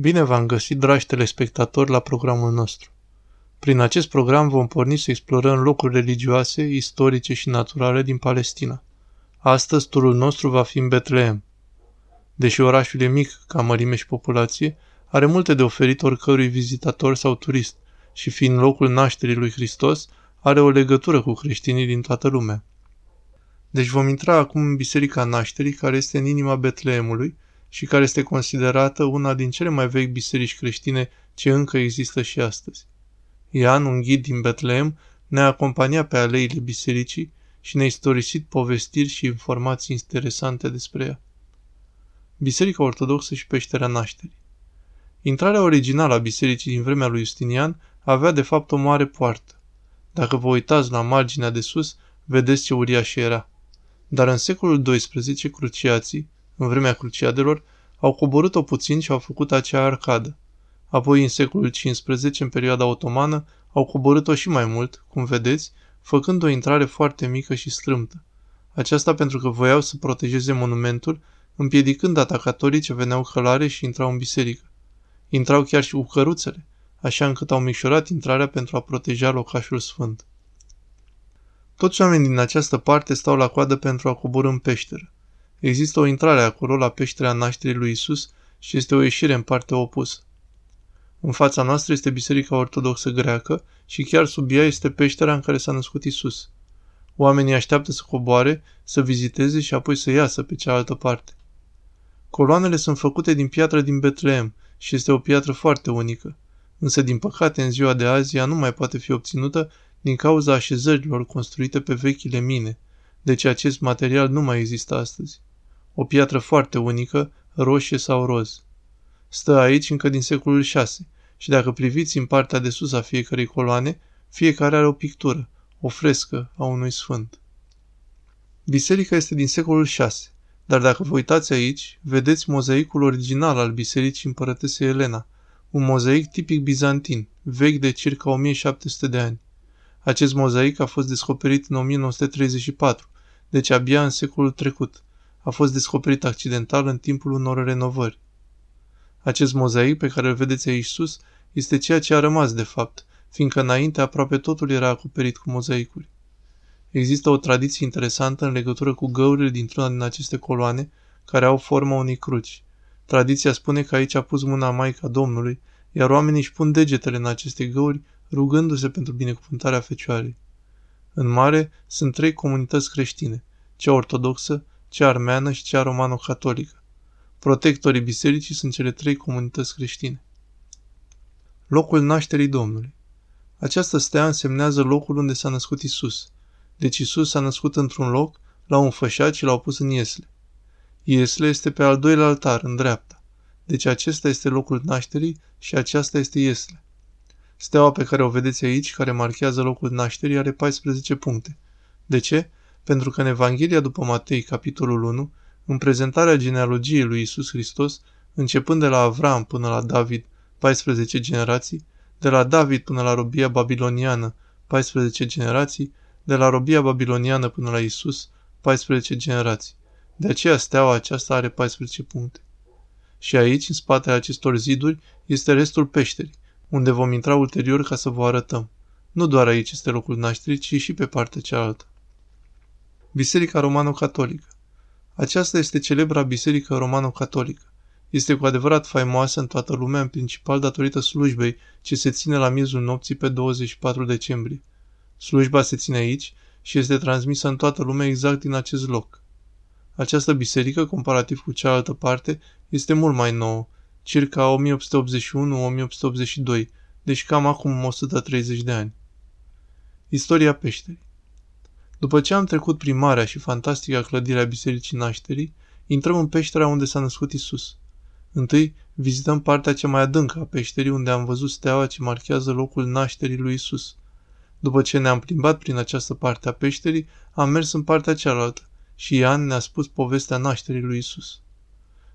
Bine v-am găsit, dragi telespectatori, la programul nostru. Prin acest program vom porni să explorăm locuri religioase, istorice și naturale din Palestina. Astăzi, turul nostru va fi în Betleem. Deși orașul e mic ca mărime și populație, are multe de oferit oricărui vizitator sau turist și fiind locul nașterii lui Hristos, are o legătură cu creștinii din toată lumea. Deci vom intra acum în Biserica Nașterii, care este în inima Betleemului, și care este considerată una din cele mai vechi biserici creștine ce încă există și astăzi. Ian, un ghid din Betlehem, ne-a acompaniat pe aleile bisericii și ne-a istorisit povestiri și informații interesante despre ea. Biserica Ortodoxă și Peșterea Nașterii Intrarea originală a bisericii din vremea lui Justinian avea de fapt o mare poartă. Dacă vă uitați la marginea de sus, vedeți ce uriașă era. Dar în secolul XII, cruciații, în vremea cruciadelor, au coborât-o puțin și au făcut acea arcadă. Apoi, în secolul XV, în perioada otomană, au coborât-o și mai mult, cum vedeți, făcând o intrare foarte mică și strâmtă. Aceasta pentru că voiau să protejeze monumentul, împiedicând atacatorii ce veneau călare și intrau în biserică. Intrau chiar și cu căruțele, așa încât au micșorat intrarea pentru a proteja locașul sfânt. Toți oamenii din această parte stau la coadă pentru a coborâ în peșteră. Există o intrare acolo la peșterea nașterii lui Isus și este o ieșire în partea opusă. În fața noastră este Biserica Ortodoxă Greacă și chiar sub ea este peștera în care s-a născut Isus. Oamenii așteaptă să coboare, să viziteze și apoi să iasă pe cealaltă parte. Coloanele sunt făcute din piatră din Betleem și este o piatră foarte unică. Însă, din păcate, în ziua de azi ea nu mai poate fi obținută din cauza așezărilor construite pe vechile mine, deci acest material nu mai există astăzi o piatră foarte unică, roșie sau roz. Stă aici încă din secolul VI și dacă priviți în partea de sus a fiecărei coloane, fiecare are o pictură, o frescă a unui sfânt. Biserica este din secolul VI, dar dacă vă uitați aici, vedeți mozaicul original al Bisericii Împărătesei Elena, un mozaic tipic bizantin, vechi de circa 1700 de ani. Acest mozaic a fost descoperit în 1934, deci abia în secolul trecut a fost descoperit accidental în timpul unor renovări. Acest mozaic pe care îl vedeți aici sus este ceea ce a rămas de fapt, fiindcă înainte aproape totul era acoperit cu mozaicuri. Există o tradiție interesantă în legătură cu găurile dintr-una din aceste coloane, care au forma unei cruci. Tradiția spune că aici a pus mâna Maica Domnului, iar oamenii își pun degetele în aceste găuri, rugându-se pentru binecuvântarea Fecioarei. În mare sunt trei comunități creștine, cea ortodoxă, cea armeană și cea romano-catolică. Protectorii bisericii sunt cele trei comunități creștine. Locul nașterii Domnului. Această stea însemnează locul unde s-a născut Isus. Deci Isus s-a născut într-un loc, l-au înfășat și l-au pus în Iesle. Iesle este pe al doilea altar, în dreapta. Deci acesta este locul nașterii și aceasta este Iesle. Steaua pe care o vedeți aici, care marchează locul nașterii, are 14 puncte. De ce? Pentru că în Evanghelia după Matei, capitolul 1, în prezentarea genealogiei lui Isus Hristos, începând de la Avram până la David, 14 generații, de la David până la robia babiloniană, 14 generații, de la robia babiloniană până la Isus, 14 generații. De aceea steaua aceasta are 14 puncte. Și aici, în spatele acestor ziduri, este restul peșterii, unde vom intra ulterior ca să vă arătăm. Nu doar aici este locul nașterii, ci și pe partea cealaltă. Biserica Romano-Catolică. Aceasta este celebra Biserică Romano-Catolică. Este cu adevărat faimoasă în toată lumea, în principal datorită slujbei ce se ține la miezul nopții pe 24 decembrie. Slujba se ține aici și este transmisă în toată lumea exact din acest loc. Această biserică, comparativ cu cealaltă parte, este mult mai nouă, circa 1881-1882, deci cam acum 130 de ani. Istoria peșterii după ce am trecut prin marea și fantastica clădire a Bisericii Nașterii, intrăm în peștera unde s-a născut Isus. Întâi vizităm partea cea mai adâncă a peșterii unde am văzut steaua ce marchează locul nașterii lui Isus. După ce ne-am plimbat prin această parte a peșterii, am mers în partea cealaltă și Ioan ne-a spus povestea nașterii lui Isus.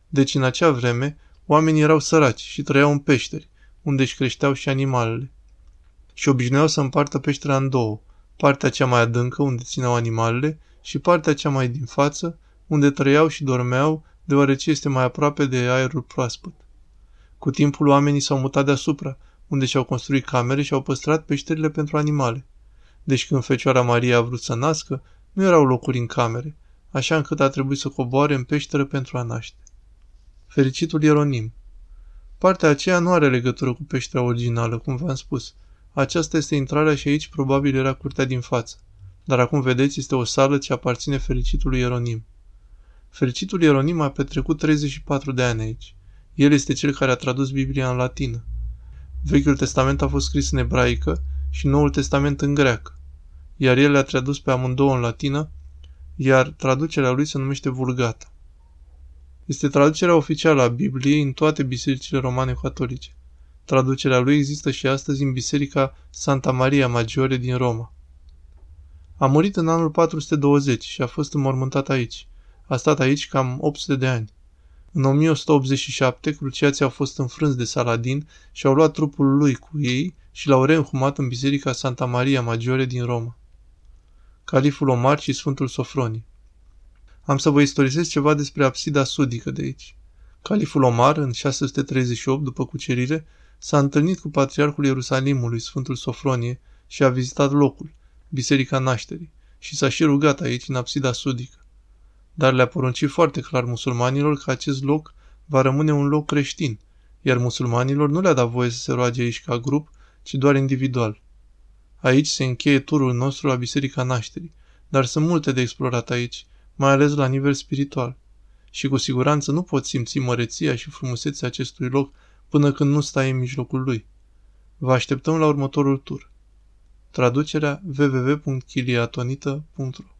Deci în acea vreme, oamenii erau săraci și trăiau în peșteri, unde își creșteau și animalele. Și obișnuiau să împartă peștera în două – partea cea mai adâncă unde țineau animalele și partea cea mai din față unde trăiau și dormeau deoarece este mai aproape de aerul proaspăt. Cu timpul oamenii s-au mutat deasupra, unde și-au construit camere și au păstrat peșterile pentru animale. Deci când Fecioara Maria a vrut să nască, nu erau locuri în camere, așa încât a trebuit să coboare în peșteră pentru a naște. Fericitul Ieronim Partea aceea nu are legătură cu peștera originală, cum v-am spus. Aceasta este intrarea și aici probabil era curtea din față. Dar acum vedeți, este o sală ce aparține fericitului Ieronim. Fericitul Ieronim a petrecut 34 de ani aici. El este cel care a tradus Biblia în latină. Vechiul Testament a fost scris în ebraică și Noul Testament în greacă, iar el le-a tradus pe amândouă în latină, iar traducerea lui se numește Vulgata. Este traducerea oficială a Bibliei în toate bisericile romane catolice. Traducerea lui există și astăzi în Biserica Santa Maria Maggiore din Roma. A murit în anul 420 și a fost înmormântat aici. A stat aici cam 800 de ani. În 1187, cruciații au fost înfrânți de Saladin și au luat trupul lui cu ei și l-au reînhumat în biserica Santa Maria Maggiore din Roma. Califul Omar și Sfântul Sofronii Am să vă istorisesc ceva despre absida sudică de aici. Califul Omar, în 638, după cucerire, s-a întâlnit cu patriarhul Ierusalimului, Sfântul Sofronie, și a vizitat locul, Biserica Nașterii, și s-a și rugat aici, în absida sudică dar le-a poruncit foarte clar musulmanilor că acest loc va rămâne un loc creștin, iar musulmanilor nu le-a dat voie să se roage aici ca grup, ci doar individual. Aici se încheie turul nostru la Biserica Nașterii, dar sunt multe de explorat aici, mai ales la nivel spiritual. Și cu siguranță nu poți simți măreția și frumusețea acestui loc până când nu stai în mijlocul lui. Vă așteptăm la următorul tur. Traducerea www.chiliatonita.ro